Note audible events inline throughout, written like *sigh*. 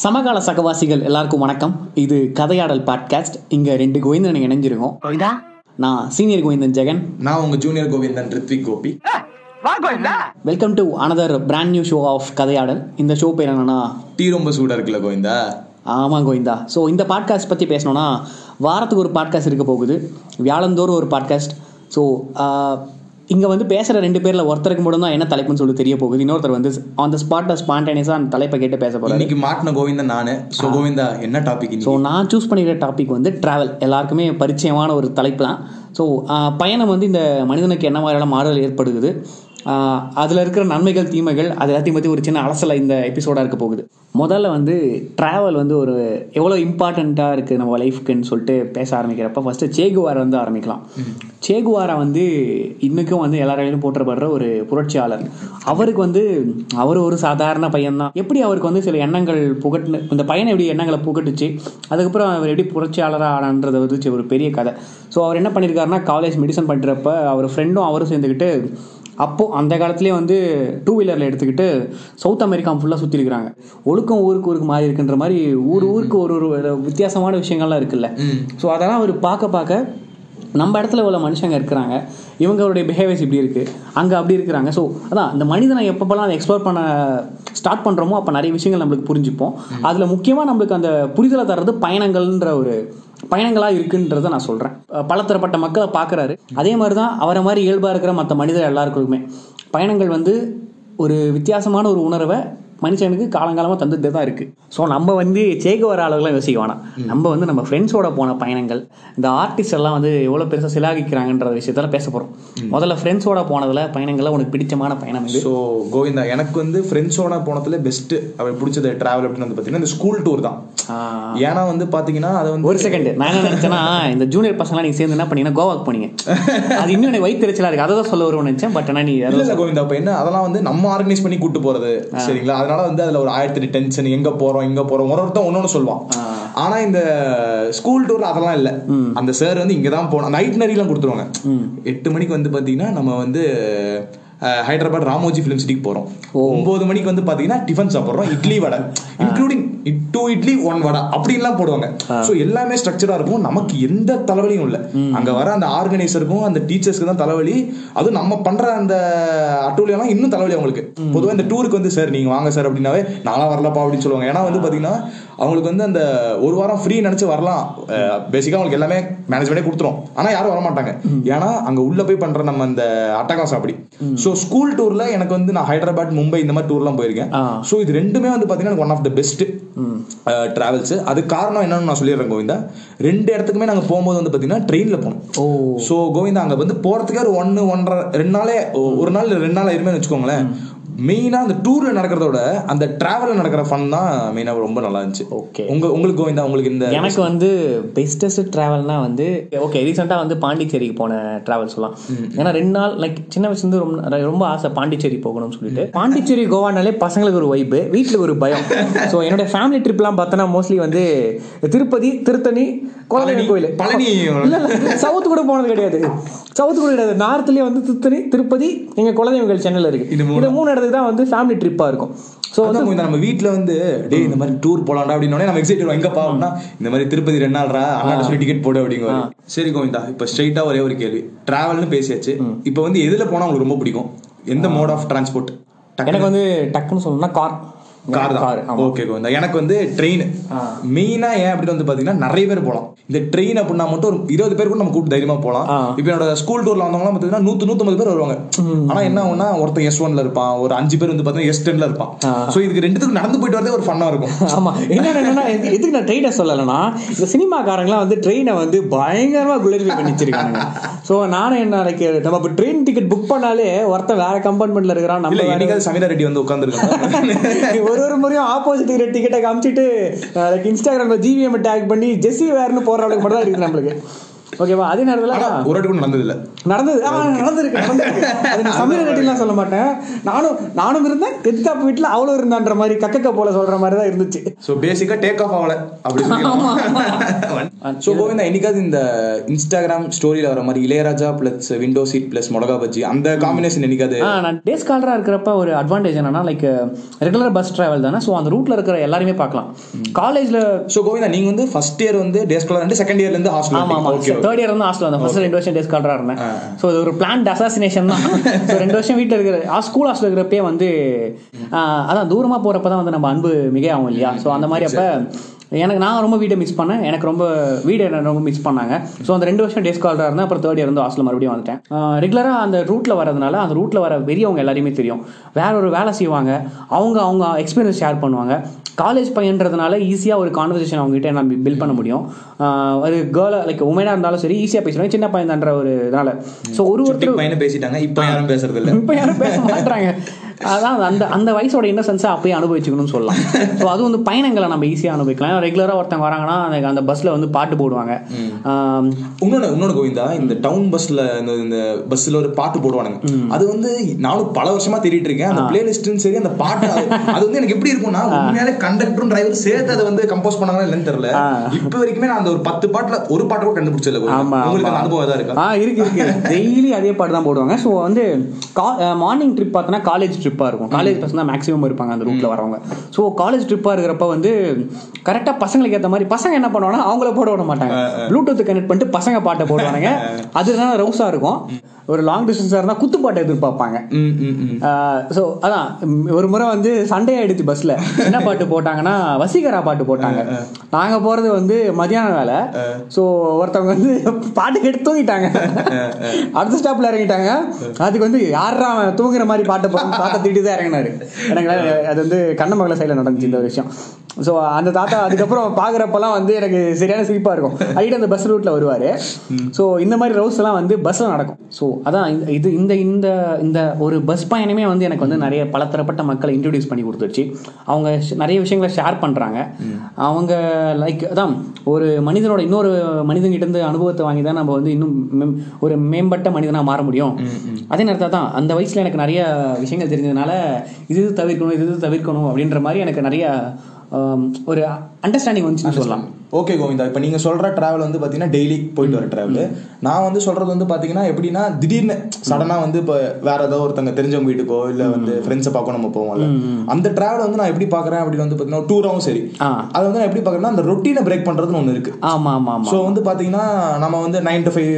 சமகால சகவாசிகள் எல்லாருக்கும் வணக்கம். இது கதையாடல் பாட்காஸ்ட் இங்க ரெண்டு கோவிந்தன் இணைஞ்சிருக்கோம். கோவிந்தா? நான் சீனியர் கோவிந்தன் ஜெகன். நான் உங்க junior Govindan Rithvik Gopi. Welcome to another brand new show of Kathaiyadal. இந்த ஷோ பேர் என்னன்னா டீ ரொம்ப சூடா இருக்குல்ல கோவிந்தா? ஆமாம் கோவிந்தா. ஸோ இந்த பாட்காஸ்ட் பற்றி பேசணும்னா வாரத்துக்கு ஒரு பாட்காஸ்ட் இருக்க போகுது. வியாழந்தோறும் ஒரு பாட்காஸ்ட் ஸோ இங்கே வந்து பேசுகிற ரெண்டு பேரில் ஒருத்தருக்கு மட்டும் தான் என்ன தலைப்புன்னு சொல்லி தெரிய போகுது. இன்னொருத்தர் வந்து ஆன் த ஸ்பாட்டில் ஸ்பான்டேனியஸாக அந்த தலைப்பை கேட்டு பேச போகிறாரு இன்னைக்கு மாட்டின கோவிந்தன் நானு. சோ கோவிந்தா என்ன டாபிக் ஸோ நான் சூஸ் பண்ணிக்கிற டாபிக் வந்து ட்ராவல் எல்லாருக்குமே பரிச்சயமான ஒரு தலைப்பு தான் ஸோ பயணம் வந்து இந்த மனிதனுக்கு என்ன மாதிரியான மாறுதல் ஏற்படுகிறது? அதில் இருக்கிற நன்மைகள் தீமைகள் அது எல்லாத்தையும் பற்றி ஒரு சின்ன அலசலை இந்த எபிசோடாக இருக்க போகுது. முதல்ல வந்து ட்ராவல் வந்து ஒரு எவ்வளோ இம்பார்ட்டண்ட்டாக இருக்குது நம்ம லைஃப்க்குன்னு சொல்லிட்டு பேச ஆரம்பிக்கிறப்ப ஃபஸ்ட்டு சேகுவாரை வந்து ஆரம்பிக்கலாம். சேகுவாரா வந்து இன்னைக்கும் வந்து எல்லாரையிலும் போற்றப்படுற ஒரு புரட்சியாளர். அவருக்கு வந்து அவர் ஒரு சாதாரண பையன்தான். எப்படி அவருக்கு வந்து சில எண்ணங்கள் புகட்டு இந்த பையனை எப்படி எண்ணங்களை புகட்டுச்சு அதுக்கப்புறம் அவர் எப்படி புரட்சியாளராக ஆனான்றதை வந்து ஒரு பெரிய கதை. ஸோ அவர் என்ன பண்ணியிருக்காருன்னா காலேஜ் மெடிசன் பண்ணுறப்ப அவர் ஃப்ரெண்டும் அவரும் சேர்ந்துக்கிட்டு அப்போது அந்த காலத்துலேயே வந்து டூ வீலரில் எடுத்துக்கிட்டு சவுத் அமெரிக்கா ஃபுல்லாக சுற்றிருக்கிறாங்க ஒழுக்கம் ஊருக்கு ஊருக்கு மாறி இருக்குன்ற மாதிரி ஊர் ஊருக்கு ஒரு ஒரு வித்தியாசமான விஷயங்கள்லாம் இருக்குல்ல. ஸோ அதெல்லாம் அவர் பார்க்க பார்க்க நம்ம இடத்துல உள்ள மனுஷங்க இருக்கிறாங்க. இவங்களுடைய பிஹேவியர்ஸ் இப்படி இருக்குது அங்கே அப்படி இருக்கிறாங்க. ஸோ அதான் இந்த மனிதனை எப்பப்பெல்லாம் அதை எக்ஸ்ப்ளோர் பண்ண ஸ்டார்ட் பண்ணுறோமோ அப்போ நிறைய விஷயங்கள் நம்மளுக்கு புரிஞ்சுப்போம். அதில் முக்கியமாக நம்மளுக்கு அந்த புரிதலை தர்றது பயணங்கள்ன்ற ஒரு பயணங்களாக இருக்குன்றதை நான் சொல்கிறேன் பலதரப்பட்ட மக்களை பார்க்குறாரு அதே மாதிரி தான் அவரை மாதிரி இயல்பாக இருக்கிற மற்ற மனிதர் எல்லாருக்குமே. பயணங்கள் வந்து ஒரு வித்தியாசமான ஒரு உணர்வை மனுஷனுக்கு காலங்காலமாக தந்துட்டு தான் இருக்குது ஸோ நம்ம வந்து சேக வர அளவுலாம் யோசிக்க வேணாம். நம்ம வந்து நம்ம ஃப்ரெண்ட்ஸோட போன பயணங்கள் இந்த ஆர்டிஸ்ட் எல்லாம் வந்து எவ்வளோ பெருசாக சிலாகிக்கிறாங்கன்ற விஷயத்தெல்லாம் பேச போகிறோம் முதல்ல ஃப்ரெண்ட்ஸோட போனதில் பயணங்கள்ல உனக்கு பிடிச்சமான பயணம் இது சோ கோவிந்தா எனக்கு வந்து ஃப்ரெண்ட்ஸோட போனதுல பெஸ்ட் அவர் பிடிச்சது டிராவல் அப்படின்னு வந்து பாத்தீங்கன்னா இந்த ஸ்கூல் டூர் தான். ஏன்னா வந்து பாத்தீங்கன்னா அது வந்து ஒரு செகண்ட் நான் என்ன நினைச்சேன்னா இந்த ஜூனியர் பசங்களாம் நீங்க சேர்ந்து என்ன பண்ணீங்கன்னா கோவாக்கு போனீங்க. அது இன்னும் எனக்கு வயிற்றுச்சலா இருக்கு. அதை தான் சொல்ல வருவேன் நினைச்சேன் பட் ஆனால் நீ இல்ல கோவிந்தா அப்ப என்ன அதெல்லாம் வந்து நம்ம ஆர்கனைஸ் பண்ணி கூட்டு போறது சரிங்களா? அதனால வந்து அதுல ஒரு ஆயிரத்தி டென்ஷன் எங்க போறோம் எங்க போறோம். ஒரு ஒருத்தன் ஒன்னொன்னு சொல்லுவான். ஆனா இந்த ஸ்கூல் டூர்ல அதெல்லாம் இல்ல. அந்த சார் வந்து இங்க தான் போனோம் நைட் நரிலாம் கொடுத்துருவாங்க. எட்டு மணிக்கு வந்து பாத்தீங்கன்னா நம்ம வந்து ஹைதராபாத் ராமோஜி ஃபிலிம் சிட்டிக்கு போறோம். ஒன்பது மணிக்கு வந்து பாத்தீங்கன்னா டிஃபன் சாப்பிடுறோம். Idli vada. Including two idli one vada. அப்படின்லாம் போடுவாங்க. சோ எல்லாமே ஸ்ட்ரக்சரா இருக்கும். நமக்கு எந்த தலைவலியும் இல்ல. அங்க வர அந்த ஆர்கனைசருக்கும் அந்த டீச்சர்ஸ்க்கு தான் தலைவலி. அதுவும் நம்ம பண்ற அந்த அட்டூழியெல்லாம் இன்னும் தலைவலி அவங்களுக்கு. பொதுவா இந்த டூருக்கு வந்து சார் நீங்க வாங்க சார் அப்படின்னாவே நாளா வரலப்பா அப்படின்னு சொல்லுவாங்க. ஏன்னா வந்து பாத்தீங்கன்னா அவங்களுக்கு வந்து அந்த ஒரு வாரம் ஃப்ரீ நினைச்சு வரலாம். பேசிக்கா அவங்களுக்கு எல்லாமே மேனேஜ்மெண்டே கொடுத்துரும். ஆனா யாரும் வர மாட்டாங்க ஏன்னா அங்க உள்ள போய் பண்ற நம்ம அந்த அட்டகாசம் அப்படி. சோ ஸ்கூல் டூர்ல எனக்கு வந்து நான் ஹைதராபாத் மும்பை இந்த மாதிரி டூர்லாம் போயிருக்கேன். சோ இது ரெண்டுமே வந்து பாத்தீங்கன்னா one of the best travels அது காரணம் என்னன்னு நான் சொல்லிடுறேன் கோவிந்தா. ரெண்டு இடத்துக்குமே நாங்க போகும்போது வந்து பாத்தீங்கன்னா ட்ரெயின்ல போனோம். ஓ. சோ கோவிந்தா அங்க வந்து போறதுக்கே ஒரு ஒன்னு ஒன்றரை ரெண்டு நாளே ஒரு நாள் ரெண்டு நாள் ஆயிருமே வச்சுக்கோங்களேன். மெயினா அந்த டூர்ல நடக்கிறத விட அந்த டிராவல்ல நடக்கிற ஃபன் தான் மெயினா ரொம்ப நல்லா இருந்துச்சு. Okay. உங்க உங்களுக்கு கோவிந்தா உங்களுக்கு இந்த எனக்கு வந்து பெஸ்டஸ்ட் ட்ராவல்னா வந்து ஓகே ரீசெண்டாக வந்து பாண்டிச்சேரிக்கு போன ட்ராவல் சொல்லலாம். ஏன்னா ரெண்டு நாள் லைக் சின்ன வயசுலேருந்து ரொம்ப ரொம்ப ஆசை பாண்டிச்சேரி போகணும்னு சொல்லிட்டு. பாண்டிச்சேரி கோவானாலே பசங்களுக்கு ஒரு வைப்பு வீட்டில் ஒரு பயம். *laughs* ஸோ என்னோட ஃபேமிலி ட்ரிப்லாம் பார்த்தோன்னா மோஸ்ட்லி வந்து திருப்பதி திருத்தணி குலதெய்வம் கோயில். பழனி. சவுத்து கூட போனது கிடையாது. சவுத்து கூட கிடையாது. நார்த்லயே வந்து திருத்தணி திருப்பதி எங்க குலதெய்வம் கோயில் சென்னையில் இருக்கு. இது மூணு. இந்த மூணு இடத்துக்கு தான் வந்து ஃபேமிலி ட்ரிப்பா இருக்கும். ஸோ கோவிந்தா, நம்ம வீட்ல வந்து டேய் இந்த மாதிரி டூர் போலாம்டா அப்படின்னோடனே நம்ம எக்ஸைட் எங்கப்பா? அப்படின்னா இந்த மாதிரி திருப்பதி ரெண்டு நாள்ரா அண்ணா சொல்லி டிக்கெட் போடு அப்படிங்க சரி கோவிந்தா இப்ப ஸ்ட்ரைட்டா ஒரே ஒரு கேள்வி. டிராவல்னு பேசியாச்சு. இப்ப வந்து எதுல போனா உங்களுக்கு ரொம்ப பிடிக்கும்? எந்த மோட் ஆஃப் டிரான்ஸ்போர்ட் எனக்கு வந்து டக்குன்னு சொல்லணும்னா கார் கார் தான். ஓகே கோவிந்தா எனக்கு வந்து ட்ரெயின் மெயினா ஏன் அப்படின்னு வந்து பாத்தீங்கன்னா நிறைய பேர் போலாம். இந்த ட்ரெயின் அப்படின்னா மட்டும் ஒரு இருபது பேர் கூட நம்ம கூப்பிட்டு தைரியமா போலாம். இப்போ என்னோட ஸ்கூல் டூர்ல வந்தவங்க பாத்தீங்கன்னா நூத்து நூத்தம்பது பேர் வருவாங்க. ஆனா என்ன ஆகும்னா ஒருத்தன் எஸ் ஒன்ல இருப்பான் ஒரு அஞ்சு பேர் வந்து பாத்தீங்கன்னா எஸ் டென்ல இருப்பான். சோ இதுக்கு ரெண்டுத்துக்கு நடந்து போயிட்டு வரதே ஒரு ஃபன்னா இருக்கும். *laughs* ஆமா. என்ன என்னன்னா எதுக்கு நான் ட்ரெயினை சொல்லலைன்னா இந்த சினிமாக்காரங்களாம் வந்து ட்ரெயினை வந்து பயங்கரமா குளரிஃபை பண்ணி வச்சிருக்காங்க ஸோ *laughs* நானும் என்ன நினைக்கிறேன் நம்ம இப்போ ட்ரெயின் டிக்கெட் புக் பண்ணாலே ஒருத்தன் வேற கம்பார்ட்மெண்ட்ல இருக்கிறான் நம்ம சமீரா ரெட்டி வந்து உட்காந்துருக்காங்க *laughs* ஒரு ஒரு முறையும் ஆப்போசிட் டிக்கெட்டை காமிச்சிட்டு லைக் இன்ஸ்டாகிராம்ல ஜிவிஎம் டேக் பண்ணி ஜெஸ்ஸி வேர்னு போற அளவுக்கு மட்டும் தான் இருக்குது நம்மளுக்கு. ஓகேவா? அதே நேரத்தில் ஒரு கூட நடந்தது. இல்ல நடந்தது நடந்திருக்கு அது நான் சமீர ரெட்டிலாம் சொல்ல மாட்டேன். நானும் நானும் இருந்தேன். எதிர்த்தாப்பு வீட்டில் அவ்வளோ இருந்தான்ற மாதிரி கக்கக்க போல சொல்ற மாதிரி தான் இருந்துச்சு. சோ பேசிக்கா டேக் ஆஃப் ஆகல அப்படி சோ கோவிந்தா என்னைக்காவது இந்த இன்ஸ்டாகிராம் ஸ்டோரியில வர மாதிரி Ilaiyaraaja plus window seat plus மிளகா பஜ்ஜி அந்த காம்பினேஷன் என்னைக்காவது நான் டே ஸ்காலராக இருக்கிறப்ப ஒரு அட்வான்டேஜ் என்னன்னா லைக் ரெகுலர் பஸ் டிராவல் தானே. ஸோ அந்த ரூட்ல இருக்கிற எல்லாருமே பார்க்கலாம். காலேஜ்ல சோ கோவிந்தா நீங்க வந்து ஃபர்ஸ்ட் இயர் வந்து டே ஸ்காலர் வந்து செகண்ட் இயர்ல இருந்து ஆமா ஆமா. ஹாஸ்டல் ஓகே தேர்ட் இயர் வந்து ஹாஸ்டல் வந்தேன். ஃபர்ஸ்ட் ரெண்டு வருஷம் டே ஸ்காலராக இருந்தேன் ஸோ இது ஒரு பிளான் அசாசினேஷன் தான். ஸோ ரெண்டு வருஷம் வீட்டில் இருக்கிற ஸ்கூல் ஹாஸ்டல் இருக்கிறப்பே வந்து அதான் தூரமா போறப்ப தான் வந்து நம்ம அன்பு மிக ஆகும் இல்லையா? ஸோ அந்த மாதிரி அப்ப எனக்கு நான் ரொம்ப வீட்டை மிஸ் பண்ணேன். எனக்கு ரொம்ப வீடு என்ன ரொம்ப மிஸ் பண்ணாங்க. ஸோ அந்த ரெண்டு வருஷம் டே ஸ்காலராக இருந்தேன். அப்புறம் தேர்ட் இயர் வந்து ஹாஸ்டல் மறுபடியும் வந்துட்டேன். ரெகுலராக அந்த ரூட்டில் வரதுனால அந்த ரூட்டில் வர பெரியவங்க எல்லாரையுமே தெரியும். வேற ஒரு வேலை செய்வாங்க. அவங்க அவங்க எக்ஸ்பீரியன்ஸ் ஷேர் பண்ணுவாங்க. காலேஜ் பையன்றதுனால ஈஸியாக ஒரு கான்வர்சேஷன் அவங்ககிட்ட நம்ம பில்ட் பண்ண முடியும். ஒரு கேர்ள் லைக் உமனாக இருந்தாலும் சரி ஈஸியாக பேசுவாங்க. சின்ன பையன் தான்ற ஒரு இதனால ஸோ ஒரு ஒருத்தர் பையனை பேசிட்டாங்க. இப்போ யாரும் பேசுறது இல்ல. இப்போ யாரும் பேச மாட்டாங்க அதான் அந்த அந்த வயசோட இன்னசென்ஸை அப்பயே அனுபவிச்சுக்கணும்னு சொல்லலாம். ஸோ அது வந்து பயணங்களை நம்ம ஈஸியாக அனுபவிக்கலாம். ரெகுலராக ஒருத்தவங்க வராங்கன்னா அந்த அந்த பஸ்ஸில் வந்து பாட்டு போடுவாங்க. ஆம், இன்னொன்னு இன்னொன்னு கோவிந்தா இந்த டவுன் பஸ்ல இந்த இந்த பஸ்ல ஒரு பாட்டு போடுவானுங்க. அது வந்து நானும் பல வருஷமா தேடிட்டு இருக்கேன். அந்த பிளேலிஸ்டும் சரி அந்த பாட்டு அது வந்து எனக்கு எப்படி இருக்கும்னா உண்மையாலே கண்டக்டரும் டிரைவர் சேர்த்து அதை வந்து கம்போஸ் பண்ணாங்களா இல்லைன்னு தெரியல. இப்போ வரைக்குமே நான் அந்த ஒரு பத்து பாட்டுல ஒரு பாட்டு கூட கண்டுபிடிச்சல உங்களுக்கு அந்த. அனுபவம் ஏதாவது இருக்கா? ஆ இருக்கு இருக்கு. *laughs* டெய்லி அதே பாட்டு தான் போடுவாங்க. ஸோ வந்து மார்னிங் ட்ரிப் பார்த்தோன்னா காலேஜ் ட்ரிப்பாக இருக்கும். காலேஜ் பசங்க தான் மேக்ஸிமம் இருப்பாங்க அந்த ரூட்டில் வரவங்க. ஸோ காலேஜ் ட்ரிப்பாக இருக்கிறப்ப வந்து கரெக்டாக பசங்களுக்கு ஏற்ற மாதிரி பசங்க என்ன பண்ணுவாங்கன்னா அவங்கள போட விட மாட்டாங்க. ப்ளூடூத் கனெக்ட் பண்ணிட்டு பசங்க பாட்டை போடுவானுங்க. அதுதான் ரவுஸாக இருக்கும். ஒரு லாங் டிஸ்டன்ஸாக இருந்தால் குத்து பாட்டை எதிர்பார்ப்பாங்க. ஸோ அதான் ஒரு முறை வந்து சண்டே ஆயிடுச்சு பஸ்ல என்ன பாட்டு போட்டாங்கன்னா வசீகரா பாட்டு போட்டாங்க. நாங்க போறது வந்து மதியான வேலை. ஸோ ஒருத்தவங்க வந்து பாட்டு கேட்டு தூங்கிட்டாங்க. அடுத்த ஸ்டாப்ல இறங்கிட்டாங்க. அதுக்கு வந்து யாரா தூங்குற மாதிரி பாட்டு போட்டு தாத்தா தான் இறங்கினாரு. எனக்கு அது வந்து கண்ணமங்கல சைடில் நடந்துச்சு இந்த விஷயம். ஸோ அந்த தாத்தா அதுக்கப்புறம் பார்க்குறப்பெல்லாம் வந்து எனக்கு சரியான சிரிப்பாக இருக்கும். அடிக்கடி அந்த பஸ் ரூட்டில் வருவார். ஸோ இந்த மாதிரி ரவுஸ் எல்லாம் வந்து பஸ்ஸில் நடக்கும். ஸோ அதான் இந்த- இது இந்த இந்த இந்த ஒரு பஸ் பயணமே வந்து எனக்கு வந்து நிறைய பலதரப்பட்ட மக்களை இன்ட்ரடியூஸ் பண்ணி கொடுத்துருச்சு அவங்க நிறைய விஷயங்களை ஷேர் பண்ணுறாங்க அவங்க லைக் அதான் ஒரு மனிதனோட இன்னொரு மனிதன்கிட்ட இருந்து அனுபவத்தை வாங்கி தான் நம்ம வந்து இன்னும் ஒரு மேம்பட்ட மனிதனாக மாற முடியும். அதே நேரத்தில் தான் அந்த வயசில் எனக்கு நிறைய விஷயங்கள் தெரிஞ்சதுனால இது இது தவிர்க்கணும் இது இது தவிர்க்கணும் அப்படின்ற மாதிரி எனக்கு நிறைய ஒரு அண்டர்ஸ்டாண்டிங் வந்துச்சுன்னு சொல்லலாம். ஓகே கோவிந்தா இப்போ நீங்க சொல்ற டிராவல் வந்து பாத்தீங்கன்னா டெய்லி போயிட்டு வர டிராவல் நான் வந்து சொல்றது வந்து பாத்தீங்கன்னா எப்படின்னா திடீர்னு சடனா வந்து இப்போ வேற ஏதோ ஒருத்தங்க தெரிஞ்சவங்க வீட்டுக்கோ இல்ல வந்து ஃப்ரெண்ட்ஸை பார்க்க நம்ம போவோம்ல. அந்த டிராவல் வந்து நான் எப்படி பாக்குறேன் அப்படின்னு வந்து பாத்தீங்கன்னா டூராவும் சரி. அது வந்து நான் எப்படி பாக்குறேன்னா அந்த ரொட்டீனை பிரேக் பண்றதுன்னு ஒண்ணு இருக்கு. ஆமாம் ஆமாம் ஸோ வந்து பாத்தீங்கன்னா நம்ம வந்து நைன் டு ஃபைவ்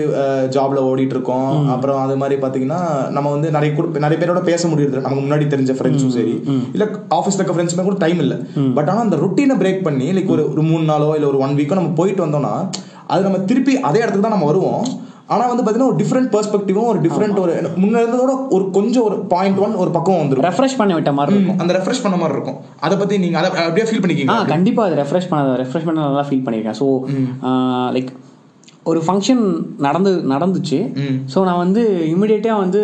ஜாப்ல ஓடிட்டு இருக்கோம் அப்புறம் அது மாதிரி பாத்தீங்கன்னா நம்ம வந்து நிறைய நிறைய பேரோட பேச முடியுது நமக்கு முன்னாடி தெரிஞ்ச ஃப்ரெண்ட்ஸும் சரி. இல்ல ஆஃபீஸ்ல இருக்க ஃப்ரெண்ட்ஸுமே கூட டைம் இல்ல. பட் ஆனா அந்த ரொட்டீனை பிரேக் பண்ணி லைக் ஒரு ஒரு மூணு நாளோ இல்ல ஒரு ஒன் வீக்கோ நம்ம போயிட்டு வந்தோம்னா அது நம்ம திருப்பி அதே இடத்துக்கு தான் நம்ம வருவோம். ஆனா வந்து பாத்தீங்கன்னா ஒரு டிஃப்ரெண்ட் பெர்ஸ்பெக்டிவும் ஒரு டிஃப்ரெண்ட் ஒரு முன்ன இருந்ததோட ஒரு கொஞ்சம் ஒரு பாயிண்ட் ஒன் ஒரு பக்கம் வந்துரும். ரெஃப்ரெஷ் பண்ண விட்ட மாதிரி இருக்கும். அந்த ரெஃப்ரெஷ் பண்ண மாதிரி இருக்கும். அதை பத்தி நீங்க அதை அப்படியே ஃபீல் பண்ணிக்கீங்க. கண்டிப்பாக அது ரெஃப்ரெஷ் பண்ண ரெஃப்ரெஷ் பண்ண நல்லா ஃபீல் பண்ணியிருக்கேன். ஸோ லைக் ஒரு ஃபங்க்ஷன் நடந்து நடந்துச்சு. ஸோ நான் வந்து இமிடியேட்டாக வந்து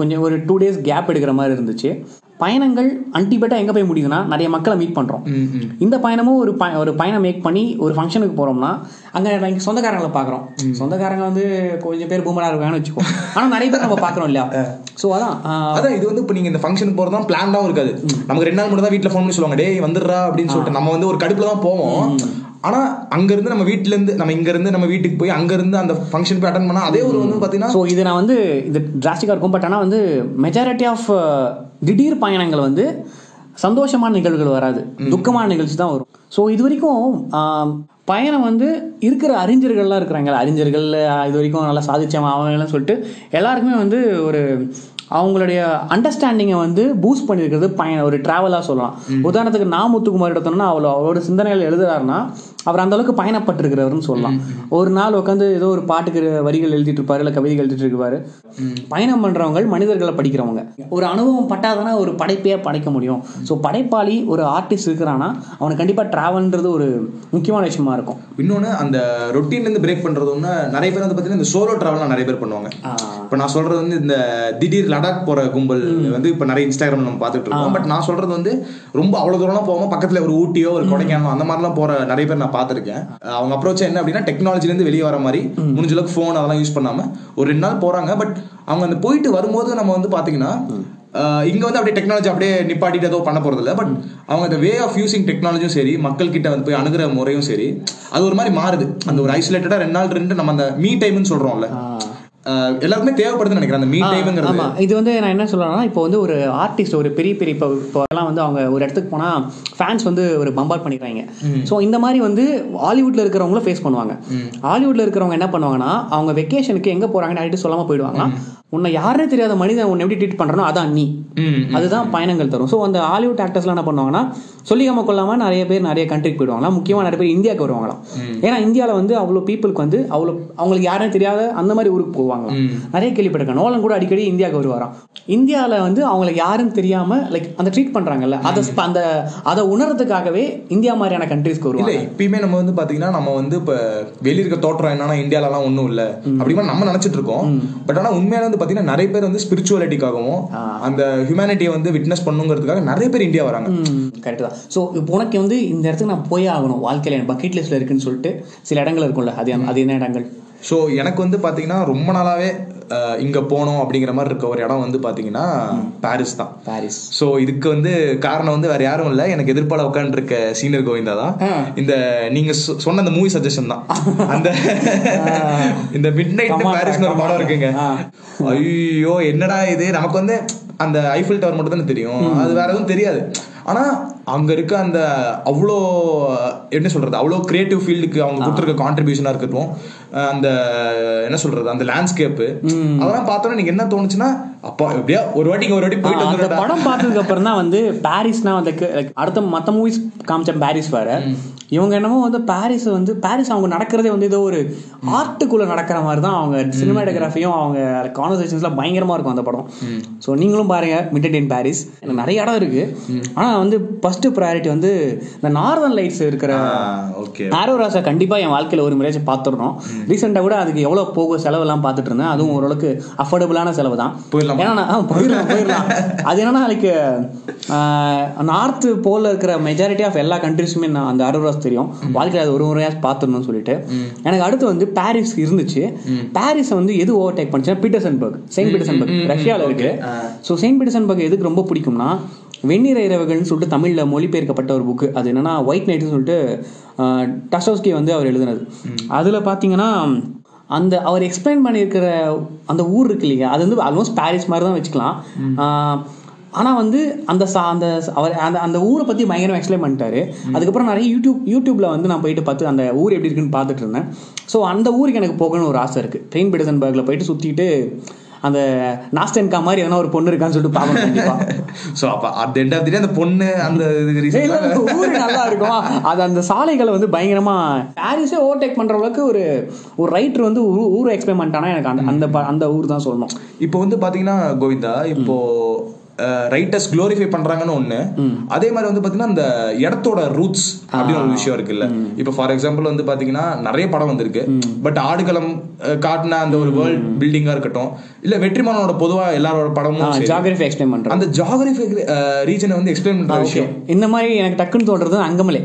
கொஞ்சம் ஒரு டூ டேஸ் கேப் எடுக்கிற மாதிரி இருந்துச்சு. பயணங்கள் அன்டிபேட்டாக எங்கே போய் முடியுதுன்னா நிறைய மக்களை மீட் பண்ணுறோம் இந்த பயணமும் ஒரு பய ஒரு பயணம் மேக் பண்ணி ஒரு ஃபங்க்ஷனுக்கு போகிறோம்னா அங்கே நாங்கள் சொந்தக்காரங்களை பார்க்குறோம். சொந்தக்காரங்க வந்து கொஞ்சம் பேர் பூமராக இருக்காங்கன்னு வச்சுக்கோ ஆனால் நிறைய பேர் நம்ம பார்க்குறோம் இல்லையா? *laughs* ஸோ அதான் அதான் இது வந்து இப்போ நீங்க இந்த ஃபங்க்ஷனுக்கு போறதா பிளான்டாவும் இருக்காது. நமக்கு ரெண்டு நாள் மட்டும் தான் வீட்ல ஃபோன் பண்ணி சொல்லுவாங்க டேய் வந்துடுறா அப்படின்னு சொல்லிட்டு நம்ம வந்து ஒரு கடுப்புல தான் போவோம். ஆனா அங்க இருந்து நம்ம வீட்ல இருந்து நம்ம இங்க இருந்து நம்ம வீட்டுக்கு போய் அங்க இருந்து அந்த ஃபங்க்ஷன் போய் அட்டன் பண்ணா அதே ஒரு வந்து பாத்தீங்கன்னா ஸோ இது நான் வந்து இது டிராஸ்டிக்காக இருக்கும் பட் ஆனால் வந்து மெஜாரிட்டி ஆஃப் திடீர் பயணங்கள் வந்து சந்தோஷமான நிகழ்வுகள் வராது. துக்கமான நிகழ்ச்சி தான் வரும். ஸோ இது வரைக்கும் பயணம் வந்து இருக்கிற அறிஞர்கள்லாம் இருக்கிறாங்கல்ல அறிஞர்கள் இது வரைக்கும் நல்லா சாதிச்சவன் அவங்கலாம் சொல்லிட்டு எல்லாருக்குமே வந்து ஒரு அவங்களுடைய அண்டர்ஸ்டாண்டிங்கை வந்து பூஸ்ட் பண்ணியிருக்கிறது பயணம் ஒரு ட்ராவலாக சொல்லலாம். உதாரணத்துக்கு நான் முத்துக்குமார் எடுத்தோம்னா அவ்வளோ அவரோட சிந்தனைகள் எழுதுறாருன்னா அவர் அந்த அளவுக்கு பயணப்பட்டிருக்கிறவர்னு சொல்லலாம். ஒரு நாள் உட்காந்து ஏதோ ஒரு பாட்டுக்கு வரிகள் எழுதிட்டு இருப்பாரு இல்லை கவிதைகள் எழுதிட்டு இருப்பாரு பயணம் பண்றவங்க மனிதர்களை படிக்கிறவங்க. ஒரு அனுபவம் பட்டாதானே ஒரு படைப்பையே படைக்க முடியும். ஸோ படைப்பாளி ஒரு ஆர்டிஸ்ட் இருக்கிறான்னா அவனுக்கு கண்டிப்பா டிராவல்ன்றது ஒரு முக்கியமான விஷயமா இருக்கும். இன்னொன்னு அந்த ரொட்டீன்ல இருந்து பிரேக் பண்றது ஒண்ணு நிறைய பேர் வந்து பாத்தீங்கன்னா இந்த சோலோ டிராவல் நிறைய பேர் பண்ணுவாங்க. இப்ப நான் சொல்றது வந்து இந்த திடீர் லடாக் போற கும்பல் வந்து இப்ப நிறைய இன்ஸ்டாகிராம் நம்ம பார்த்துட்டு இருக்கோம். பட் நான் சொல்றது வந்து ரொம்ப அவ்வளவு தூரம்லாம் போகாம பக்கத்துல ஒரு ஊட்டியோ ஒரு கொடைக்கானலோ அந்த மாதிரிலாம் போற நிறைய பேர் நான் பார்த்திருக்கேன். அவங்க அப்ரோச் என்ன அப்படின்னா டெக்னாலஜில இருந்து வெளியே வர மாதிரி முடிஞ்ச அளவுக்கு ஃபோன் அதெல்லாம் யூஸ் பண்ணாம ஒரு ரெண்டு நாள் போறாங்க. பட் அவங்க அந்த போயிட்டு வரும்போது நம்ம வந்து பாத்தீங்கன்னா இங்க வந்து அப்படியே டெக்னாலஜி அப்படியே நிப்பாட்டிட்டு ஏதோ பண்ண போறது இல்ல. பட் அவங்க அந்த வே ஆஃப் யூசிங் டெக்னாலஜியும் சரி மக்கள் கிட்ட வந்து போய் அணுகிற முறையும் சரி அது ஒரு மாதிரி மாறுது. அந்த ஒரு ஐசோலேட்டடா ரெண்டு நாள் ரெண்டு நம்ம அந்த மீ டைம்னு சொல்றோம்ல. ஆஹ் எல்லாருக்குமே தேவைப்படுதுன்னு நினைக்கிறேன் அந்த மீ டைம்ங்கிறது ஆமா. இது வந்து நான் என்ன சொல்றேன்னா இப்போ வந்து ஒரு ஆர்டிஸ்ட் ஒரு பெரிய பெரிய இப்போ இப்போலாம் வந்து அவங்க ஒரு இடத்துக்கு போனா ஃபேன்ஸ் வந்து ஒரு பம்பார் பண்ணிடுறாங்க ஸோ இந்த மாதிரி வந்து ஹாலிவுட்ல இருக்கிறவங்களும் ஃபேஸ் பண்ணுவாங்க. ஹாலிவுட்ல இருக்கிறவங்க என்ன பண்ணுவாங்கன்னா அவங்க வெக்கேஷனுக்கு எங்க போறாங்கன்னு ஆகிட்டு சொல்லாம போயிடுவாங்க உன்னை யாருனே தெரியாத மனிதன் உன்னை எப்படி ட்ரீட் பண்றானோ அதான் நீ. அதுதான் பயணங்கள் தரும். ஸோ அந்த ஹாலிவுட் ஆக்டர்ஸ்லாம் என்ன பண்ணுவாங்கன்னா சொல்லிக்காம கொள்ளாம நிறைய பேர் நிறைய கண்ட்ரிக்கு போயிடுவாங்களாம். முக்கியமாக நிறைய பேர் இந்தியாவுக்கு வருவாங்களாம். ஏன்னா இந்தியாவில் வந்து அவ்வளோ பீப்புளுக்கு வந்து அவ்வளோ அவங்களுக்கு யாரும் தெரியாத அந்த மாதிரி ஊருக்கு போவாங்களாம் நிறைய கேள்விப்பட்டிருக்கேன். நோலன் கூட அடிக்கடி இந்தியாவுக்கு வருவாராம். இந்தியாவில் வந்து அவங்களுக்கு யாரும் தெரியாம லைக் அந்த ட்ரீட் பண்றாங்கல்ல அதை அந்த அதை உணர்றதுக்காகவே இந்தியா மாதிரியான கண்ட்ரிஸ்க்கு இல்ல வருவாங்க. இப்பயுமே நம்ம வந்து பாத்தீங்கன்னா நம்ம வந்து இப்ப வெளிய இருக்க தோற்றம் என்னன்னா இந்தியால எல்லாம் ஒண்ணும் இல்ல. அப்படிமா நம்ம நினைச்சிட்டு இருக்கோம் பட் ஆனா உண்மையில வந்து பாத்தீங்கன்னா நிறைய பேர் வந்து ஸ்பிரிச்சுவாலிட்டிக்காகவும் அந்த ஹியூமனிட்டியை வந்து விட்னஸ் பண்ணுங்கிறதுக்காக நிறைய பேர் இந்தியா வராங்க. கரெக்ட் தான். ஸோ இப்போ உனக்கு வந்து இந்த இடத்துக்கு நான் போயே ஆகணும். வாழ்க்கையில் என் பக்கெட் லிஸ்ட்ல இருக்குன்னு சொல்லிட்டு சில இடங்கள் இருக்கும்ல அது அது என்ன இடங்கள்? ஸோ எனக்கு வந்து பாத்தீங்கன்னா ரொம்ப நாளாவே அஹ், இங்க போனோம் அப்படிங்கிற மாதிரி இருக்க ஒரு இடம் வந்து பாத்தீங்கன்னா பாரிஸ் தான். பாரிஸ். சோ இதுக்கு வந்து காரணம் வந்து வேற யாரும் இல்ல. எனக்கு எதிர்ப்பால உட்காந்துருக்க சீனியர் கோவிந்தா தான். இந்த நீங்க சொ- சொன்ன அந்த மூவி சஜஷன் தான். அந்த இந்த மிட் நைட் பாரிஸ்னு ஒரு படம். இருக்குங்க. ஐயோ என்னடா இது? நமக்கு வந்து அந்த ஐஃபில் டவர் மட்டும் தானே தெரியும் அது வேற எதுவும் தெரியாது. ஆனா அங்க இருக்க அந்த அவ்வளோ என்ன சொல்றது அவ்வளோ கிரியேட்டிவ் ஃபீல்டுக்கு அவங்க கொடுத்துருக்க கான்ட்ரிபியூஷனா இருக்கட்டும் அந்த என்ன சொல்றது அந்த லேண்ட்ஸ்கேப் அதெல்லாம் பார்த்தோன்னே நீங்க என்ன தோணுச்சுன்னா அப்பா எப்படியா ஒரு வாட்டி ஒரு வாட்டி போயிட்டு அந்த. படம் பார்த்ததுக்கு அப்புறம் தான் வந்து பாரிஸ்னா வந்து அடுத்த மற்ற மூவிஸ் காமிச்ச பாரிஸ் வேற. இவங்க என்னமோ வந்து பாரிஸ் வந்து பாரிஸ் அவங்க நடக்கிறதே வந்து ஏதோ ஒரு ஆர்ட்டுக்குள்ள நடக்கிற மாதிரி தான் அவங்க சினிமாட்டோகிராஃபியும் அவங்க கான்வர்சேஷன்ஸ்லாம் பயங்கரமா இருக்கும் அந்த படம். ஸோ நீங்களும் பாருங்க மிட் இன் பாரிஸ் எனக்கு நிறைய இடம் இருக்கு. ஆனா வந்து ஃபர்ஸ்ட் ப்ரையாரிட்டி வந்து இந்த நார்தன் லைட்ஸ் இருக்கிற ஓகே ஆரோராஸை கண்டிப்பா என் வாழ்க்கையில ஒரு முறையாச்சும் பார்த்துடணும். ரீசெண்டாக கூட அதுக்கு எவ்வளவு போகும் செலவெல்லாம் பார்த்துட்டு இருந்தேன். அதுவும் ஓரளவுக்கு அஃபோர்டபுளான செலவு தான். போயிடலாமா? ஏன்னா போயிடலாம் போயிடலாம். அது என்னன்னா லைக் நார்த் போல இருக்கிற மெஜாரிட்டி ஆஃப் எல்லா கண்ட்ரிஸுமே நான் அந்த அரோராஸ் தெரியும். வாழ்க்கையில் அது ஒரு முறையாக பார்த்துடணும்னு சொல்லிட்டு. எனக்கு அடுத்து வந்து பாரிஸ் இருந்துச்சு. பாரிஸை வந்து எது ஓவர்டேக் பண்ணுச்சுன்னா பீட்டர்சன்பர்க் செயின்ட் பீட்டர்சன்பர்க் ரஷ்யாவில் இருக்கு. ஸோ செயின்ட் பீட்டர்சன்பர்க் எதுக்கு ரொம்ப பிடிக்கும்னா வெந்நீர இரவுகள்னு சொல்லிட்டு தமிழில் மொழிபெயர்க்கப்பட்ட ஒரு புக்கு அது என்னன்னா ஒயிட் நைட்னு சொல்லிட்டு டஸ்டோஸ்கி வந்து அவர் எழுதுனது. அதில் பார்த்தீங்கன்னா அந்த அவர் எக்ஸ்பிளைன் பண்ணியிருக்கிற அந்த ஊர் இருக்கு இல்லையா? அது வந்து ஆல்மோஸ்ட் பாரிஸ் மாதிரி தான் வச்சுக்கலாம். ஆனால் வந்து அந்த சா அந்த அவர் அந்த அந்த ஊரை பற்றி பயங்கரமாக எக்ஸ்பிளைன் பண்ணிட்டாரு. அதுக்கப்புறம் நிறைய யூடியூப் யூடியூப்பில் வந்து நான் போயிட்டு பார்த்து அந்த ஊர் எப்படி இருக்குன்னு பார்த்துட்டு இருந்தேன். ஸோ அந்த ஊருக்கு எனக்கு போகணும்னு ஒரு ஆசை இருக்குது ட்ரெயின் பிடசன்பர்கில் போயிட்டு சுற்றிட்டு அந்த நாஸ்டன்கா மாதிரி எதனா ஒரு பொண்ணு இருக்கான்னு சொல்லிட்டு பார்க்கணும் கண்டிப்பாக சோ *laughs* அப்ப அட் எண்ட் ஆஃப் அந்த பொண்ணு அந்த ஊரு நல்லா இருக்கும்? அது அந்த சாலைகளை வந்து பயங்கரமா பாரிஸே ஓவர்டேக் பண்ற அளவுக்கு ஒரு ஒரு ரைட்டர் வந்து ஊரை எக்ஸ்பிளைன் பண்ணிட்டானா எனக்கு அந்த அந்த அந்த ஊர் தான் சொல்லணும். இப்போ வந்து பாத்தீங்கன்னா கோவிந்தா இப்போ ரைட்டர்ஸ் க்ளோரிஃபை பண்றாங்கன்னு ஒண்ணு. அதே மாதிரி வந்து பாத்தீங்கன்னா அந்த இடத்தோட ரூட்ஸ் அப்படின்னு ஒரு விஷயம் இருக்குல்ல. இப்போ ஃபார் எக்ஸாம்பிள் வந்து பாத்தீங்கன்னா நிறைய படம் வந்திருக்கு. பட் ஆடுகளம் காட்டின அந்த ஒரு வேர்ல்ட் பில்டிங்கா இருக்கட்டும் இல்ல வெற்றிமாறனோட பொதுவா எல்லாரோட படமும். ஜாகிரபி எக்ஸ்பிளைன் பண்றேன் அந்த ஜாகிரபிக் ரீஜனை வந்து எக்ஸ்பிளைன் பண்ற விஷயம். இந்த மாதிரி எனக்கு டக்குன்னு தோன்றது அங்கமலை.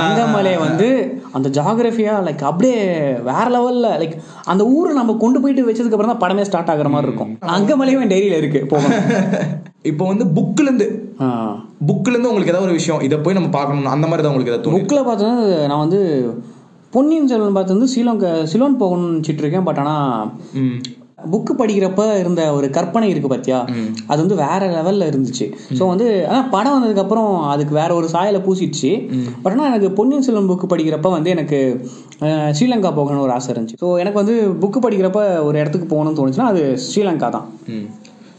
அங்கமலை வந்து அந்த ஜாகிரபியா லைக் அப்படியே வேற லெவல்ல லைக் அந்த ஊரை நம்ம கொண்டு போயிட்டு வச்சதுக்கு அப்புறம் தான் படமே ஸ்டார்ட் ஆகுற மாதிரி இருக்கும். அங்கமலையும் டைரியில இருக்கு போகணும். *laughs* இப்போ வந்து புக்ல இருந்து புக்ல இருந்து உங்களுக்கு ஏதாவது ஒரு விஷயம் இதை போய் நம்ம பார்க்கணும் அந்த மாதிரி தான் உங்களுக்கு ஏதாவது புக்கில் பார்த்தோன்னா நான் வந்து பொன்னியின் செல்வன் பார்த்து வந்து சிலோன் சிலோன் போகணும்னு நினச்சிட்டு இருக்கேன் பட் ஆனால் புக்கு படிக்கிறப்ப இருந்த ஒரு கற்பனை இருக்கு பாத்தியா? அது வந்து வேற லெவல்ல இருந்துச்சு. ஸோ வந்து ஆனால் படம் வந்ததுக்கு அப்புறம் அதுக்கு வேற ஒரு சாயலை பூசிடுச்சு. பட் ஆனால் எனக்கு பொன்னியின் செல்வன் புக்கு படிக்கிறப்ப வந்து எனக்கு ஸ்ரீலங்கா போகணும்னு ஒரு ஆசை இருந்துச்சு. ஸோ எனக்கு வந்து புக்கு படிக்கிறப்ப ஒரு இடத்துக்கு போகணும்னு தோணுச்சுன்னா அது ஸ்ரீலங்கா தான்.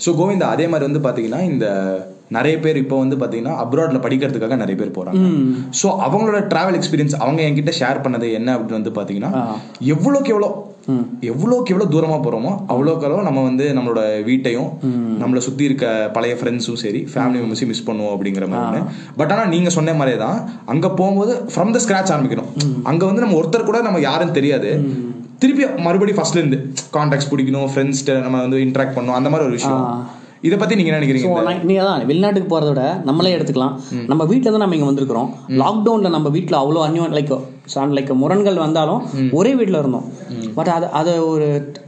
ஸோ கோவிந்தா அதே மாதிரி வந்து பாத்தீங்கன்னா இந்த நிறைய பேர் இப்போ வந்து பாத்தீங்கன்னா அப்ராட்ல படிக்கிறதுக்காக நிறைய பேர் போறாங்க. ஸோ அவங்களோட டிராவல் எக்ஸ்பீரியன்ஸ் அவங்க என்கிட்ட ஷேர் பண்ணது என்ன அப்படின்னு வந்து பாத்தீங்கன்னா எவ்வளோக்கு எவ்வளோ எவ்வளோக்கு எவ்வளோ தூரமா போறோமோ அவ்வளோக்கு எவ்வளோ நம்ம வந்து நம்மளோட வீட்டையும் நம்மளை சுத்தி இருக்க பழைய ஃப்ரெண்ட்ஸும் சரி ஃபேமிலி மெம்பர்ஸையும் மிஸ் பண்ணுவோம் அப்படிங்கிற மாதிரி பட் ஆனா நீங்க சொன்ன மாதிரியே தான் அங்க போகும்போது ஃப்ரம் த ஸ்கிராச் ஆரம்பிக்கணும். அங்க வந்து நம்ம ஒருத்தர் கூட நம்ம யாருன்னு தெரியாது. திருப்பி மறுபடியும் ஃபர்ஸ்ட்ல இருந்து கான்டாக்ட்ஸ் பிடிக்கணும் ஃப்ரெண்ட்ஸ் நம்ம வந்து இன்ட்ராக்ட் பண்ணணும் அந்த மாதிரி ஒரு விஷயம். இதை பத்தி நீங்க நினைக்கிறீங்க நீ அதான் வெளிநாட்டுக்கு போகிறத விட நம்மளே எடுத்துக்கலாம். நம்ம வீட்டில் தான் நம்ம இங்கே வந்திருக்கிறோம். லாக்டவுனில் நம்ம வீட்டில் அவ்வளோ அந்யோன் லைக் லைக் முரண்கள் வந்தாலும் ஒரே வீட்டில் இருந்தோம். பட் அது அது ஒரு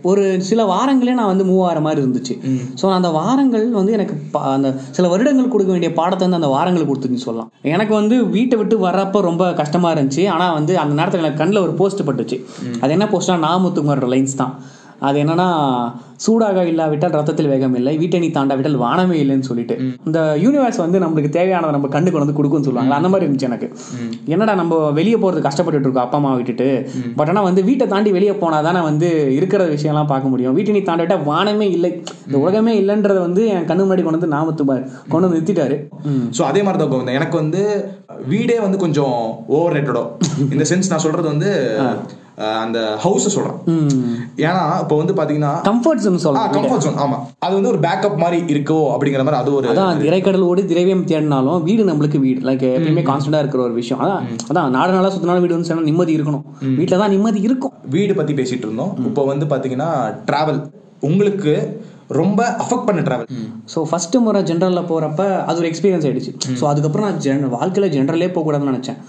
ஒரு சில வாரங்களே நான் வந்து மூவ் ஆகிற மாதிரி இருந்துச்சு. ஸோ அந்த வாரங்கள் வந்து எனக்கு அந்த சில வருடங்கள் கொடுக்க வேண்டிய பாடத்தை வந்து அந்த வாரங்கள் கொடுத்துச்சுன்னு சொல்லலாம். எனக்கு வந்து வீட்டை விட்டு வர்றப்ப ரொம்ப கஷ்டமாக இருந்துச்சு. ஆனால் வந்து அந்த நேரத்தில் எனக்கு கண்ணில் ஒரு போஸ்ட் பட்டுச்சு. அது என்ன போஸ்ட்னா நாமுத்துக்குமாரோட லைன்ஸ் தான். அது என்னன்னா சூடாக இல்லாவிட்டால் ரத்தத்தில் வேகம் இல்லை வீட்டை தாண்டாவிட்டால் வானமே இல்லைன்னு சொல்லிட்டு. இந்த யூனிவர்ஸ் வந்து நம்மளுக்கு தேவையானதை நம்ம கண்டுக்கு வந்து கொடுக்கும்னு சொல்லுவாங்க அந்த மாதிரி இருந்துச்சு எனக்கு. என்னடா நம்ம வெளியே போறது கஷ்டப்பட்டுட்டு இருக்கோம் அப்பா அம்மா விட்டுட்டு. பட் ஆனால் வந்து வீட்டை தாண்டி வெளியே போனால் தானே வந்து இருக்கிற விஷயம்லாம் பார்க்க முடியும். வீட்டை நீ தாண்டிவிட்டா வானமே இல்லை. இந்த உலகமே இல்லைன்றத வந்து என் கண்ணு முன்னாடி கொண்டு வந்து நாமத்து கொண்டு வந்து நிறுத்திட்டாரு. ஸோ அதே மாதிரி தான் கோவிந்தன் எனக்கு வந்து வீடே வந்து கொஞ்சம் ஓவர் ரேட்டடோ இந்த சென்ஸ் நான் சொல்றது வந்து அந்த ஹவுஸை சொல்றேன். ஏன்னா இப்போ வந்து பாத்தீங்கன்னா கம்ஃபர்ட் ஜோன் சொல்லலாம் கம்ஃபர்ட் ஜோன் ஆமா. அது வந்து ஒரு பேக்கப் மாதிரி இருக்கோ அப்படிங்கிற மாதிரி அது ஒரு அதான் திரைக்கடல் ஓடி திரவியம் தேடினாலும் வீடு நம்மளுக்கு வீடு. லைக் எப்பயுமே கான்ஸ்டன்டா இருக்கிற ஒரு விஷயம். அதான் அதான் நாடு நாளா சுத்தினாலும் வீடு வந்து நிம்மதி இருக்கணும். வீட்டில் தான் நிம்மதி இருக்கும். வீடு பத்தி பேசிட்டு இருந்தோம். இப்போ வந்து பாத்தீங்கன்னா டிராவல் உங்களுக்கு ரொம்ப அஃபெக்ட் பண்ண டிராவல் ஸோ ஃபர்ஸ்ட் முறை ஜென்ரலில் போகிறப்ப அது ஒரு எக்ஸ்பீரியன்ஸ் ஆயிடுச்சு. ஸோ அதுக்கப்புறம் நான் ஜென் வாழ்க்கையில் ஜென்ரலே போகக்கூடாதுன்னு நினச்சேன்.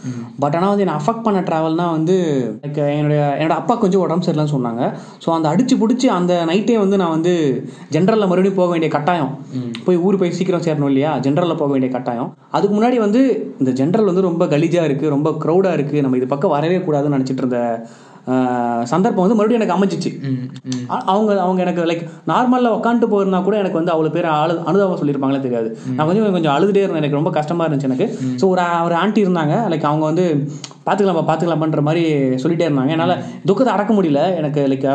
பட் ஆனால் வந்து என்னை அஃபெக்ட் பண்ண ட்ராவல்னா வந்து லைக் என்னுடைய என்னோட அப்பா கொஞ்சம் உடம்பு சரியில்லைன்னு சொன்னாங்க. ஸோ அந்த அடிச்சு பிடிச்சி அந்த நைட்டே வந்து நான் வந்து ஜென்ரலில் மறுபடியும் போக வேண்டிய கட்டாயம். போய் ஊர் போய் சீக்கிரம் சேரணும் இல்லையா? ஜென்ரலில் போக வேண்டிய கட்டாயம். அதுக்கு முன்னாடி வந்து இந்த ஜென்ரல் வந்து ரொம்ப கலீஜாக இருக்குது ரொம்ப க்ரௌடாக இருக்குது நம்ம இது பக்கம் வரவே கூடாதுன்னு நினச்சிட்டு இருந்த சந்தர்ப்பம் வந்து மறுபடியும் எனக்கு அமைச்சிச்சு அவங்க அவங்க எனக்கு லைக் நார்மலில் உட்காந்துட்டு போயிருந்தா கூட எனக்கு வந்து அவ்வளோ பேர் அழு அனுதாபம் சொல்லியிருப்பாங்களே தெரியாது. நான் கொஞ்சம் கொஞ்சம் அழுதுட்டே இருந்தேன். எனக்கு ரொம்ப கஷ்டமா இருந்துச்சு எனக்கு. ஸோ ஒரு ஒரு ஆண்டி இருந்தாங்க. லைக் அவங்க வந்து பார்த்துக்கலாம்ப்பா பார்த்துக்கலாம்ன்ற மாதிரி சொல்லிட்டே இருந்தாங்க. என்னால் துக்கத்தை அடக்க முடியல. எனக்கு லைக்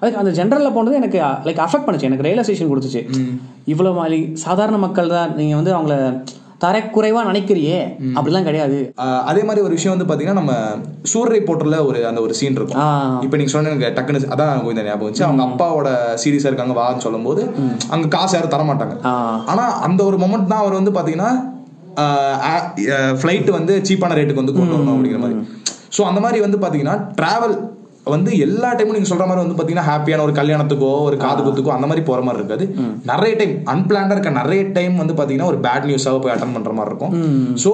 அதுக்கு அந்த ஜென்ரலில் போனது எனக்கு லைக் அஃபெக்ட் பண்ணுச்சு. எனக்கு ரியலைசேஷன் கொடுத்துச்சு. இவ்வளோ மாதிரி சாதாரண மக்கள் தான். நீங்கள் வந்து அவங்கள தரக்குறைவா நினைக்கிறியே? அப்படிலாம் கிடையாது. அதே மாதிரி ஒரு விஷயம் வந்து பாத்தீங்கன்னா நம்ம சூரரை போட்டுல ஒரு அந்த ஒரு சீன் இருக்கும். இப்போ நீங்க சொன்ன எனக்கு டக்குன்னு அதான் கோவிந்தன் ஞாபகம் வந்துச்சு. அவங்க அப்பாவோட சீரியஸா இருக்காங்க வான்னு சொல்லும்போது அங்க காசு யாரும் தர மாட்டாங்க. ஆனா அந்த ஒரு மொமெண்ட் தான் அவர் வந்து பாத்தீங்கன்னா ஃப்ளைட் வந்து சீப்பான ரேட்டுக்கு வந்து கொண்டு வரணும் அப்படிங்கிற மாதிரி. ஸோ அந்த மாதிரி வந்து பாத்தீங்கன்னா டிராவல் வந்து எல்லா டைமும் நீங்க சொல்ற மாதிரி வந்து பாத்தீங்கன்னா ஹாப்பியான ஒரு கல்யாணத்துக்கோ ஒரு காது குத்துக்கோ அந்த மாதிரி போற மாதிரி இருக்காது. நிறைய டைம் அன்பிளான்டா இருக்க நிறைய டைம் வந்து பாத்தீங்கன்னா ஒரு பேட் நியூஸாக போய் அட்டன் பண்ற மாதிரி இருக்கும். ஸோ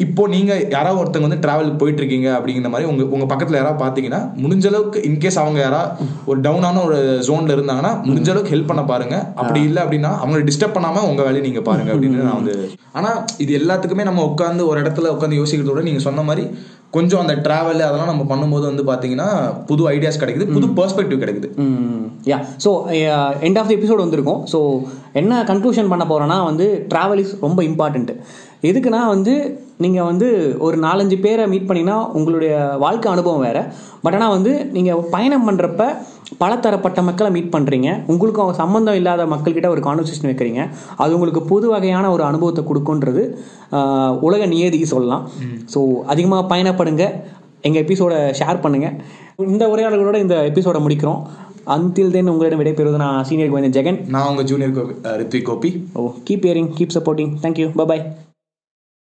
இப்போ நீங்க யாராவது ஒருத்தங்க வந்து டிராவலுக்கு போயிட்டு இருக்கீங்க அப்படிங்கிற மாதிரி உங்க உங்க பக்கத்துல யாராவது பாத்தீங்கன்னா முடிஞ்ச அளவுக்கு இன்கேஸ் அவங்க யாராவது ஒரு டவுனான ஒரு ஜோன்ல இருந்தாங்கன்னா முடிஞ்ச அளவுக்கு ஹெல்ப் பண்ண பாருங்க. அப்படி இல்லை அப்படின்னா அவங்களை டிஸ்டர்ப் பண்ணாம உங்க வேலையை நீங்க பாருங்க அப்படின்னு நான் வந்து ஆனா இது எல்லாத்துக்குமே நம்ம உட்காந்து ஒரு இடத்துல உட்காந்து யோசிக்கிறத விட நீங்க சொன்ன மாதிரி கொஞ்சம் அந்த டிராவல் அதெல்லாம் நம்ம பண்ணும்போது வந்து பாத்தீங்கன்னா புது ஐடியாஸ் கிடைக்குது புது பெர்ஸ்பெக்டிவ் கிடைக்குது. Yeah so end of the episode வந்திருக்கும். ஸோ என்ன கன்க்ளூஷன் பண்ண போகிறேன்னா வந்து ட்ராவல் இஸ் ரொம்ப இம்பார்ட்டண்ட்டு எதுக்குன்னா வந்து நீங்கள் வந்து ஒரு நாலஞ்சு பேரை மீட் பண்ணிங்கன்னா உங்களுடைய வாழ்க்கை அனுபவம் வேறு. பட் ஆனால் வந்து நீங்கள் பயணம் பண்ணுறப்ப பலதரப்பட்ட மக்களை மீட் பண்ணுறீங்க உங்களுக்கும் அவங்க சம்மந்தம் இல்லாத மக்கள்கிட்ட ஒரு கான்வர்சேஷன் வைக்கிறீங்க. அது உங்களுக்கு புது வகையான ஒரு அனுபவத்தை கொடுக்குன்றது உலக நியதி சொல்லலாம். ஸோ அதிகமாக பயணப்படுங்க. எங்கள் எபிசோடை ஷேர் பண்ணுங்கள் இந்த உரையாடல்களோட இந்த எபிசோடை முடிக்கிறோம். அன்டில் தென் உங்களிடம் விடைபெறுவது நான் சீனியர் கோவிந்தன் ஜெகன். நான் உங்க junior Rithvik Gopi. Oh keep hearing keep supporting thank you bye bye